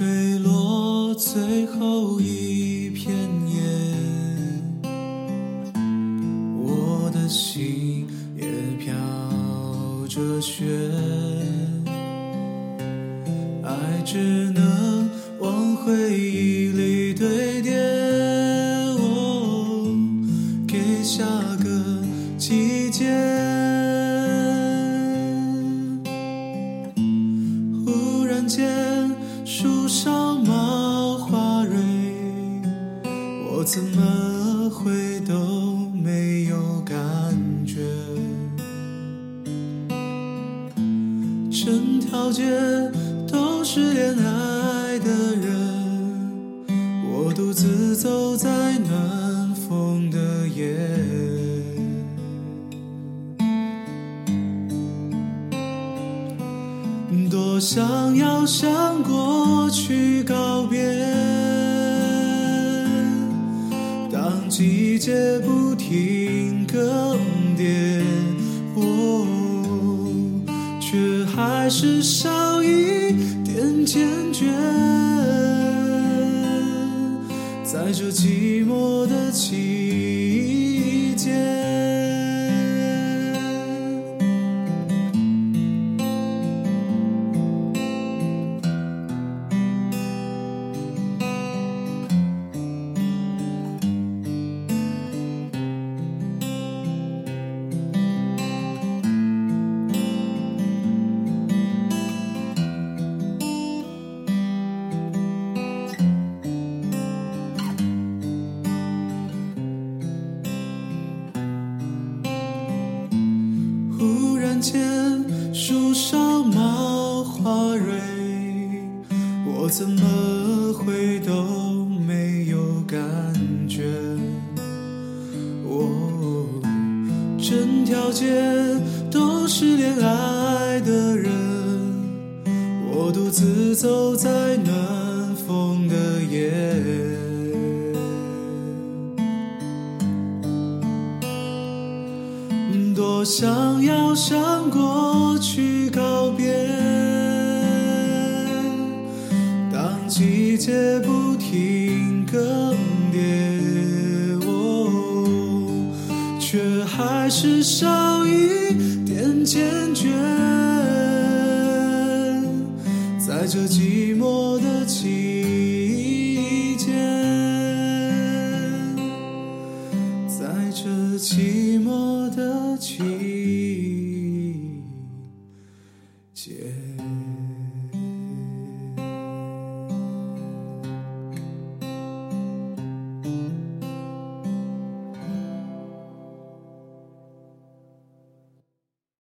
吹落最后一片叶，我的心也飘着雪，爱只能往回忆里堆叠，哦，给下个季节。忽然间，我怎么会都没有感觉？整条街都是恋爱的人，我独自走在暖风的夜。多想要向过去告别，季节不停更迭，哦，却还是少一点坚决，在这寂寞的季节间，树上冒花蕊，我怎么会都没有感觉？哦，整条街都是恋爱的人，我独自走在暖多想要向过去告别，当季节不停更迭，哦，却还是少一点坚决，在这寂寞的季节。寂寞的记忆。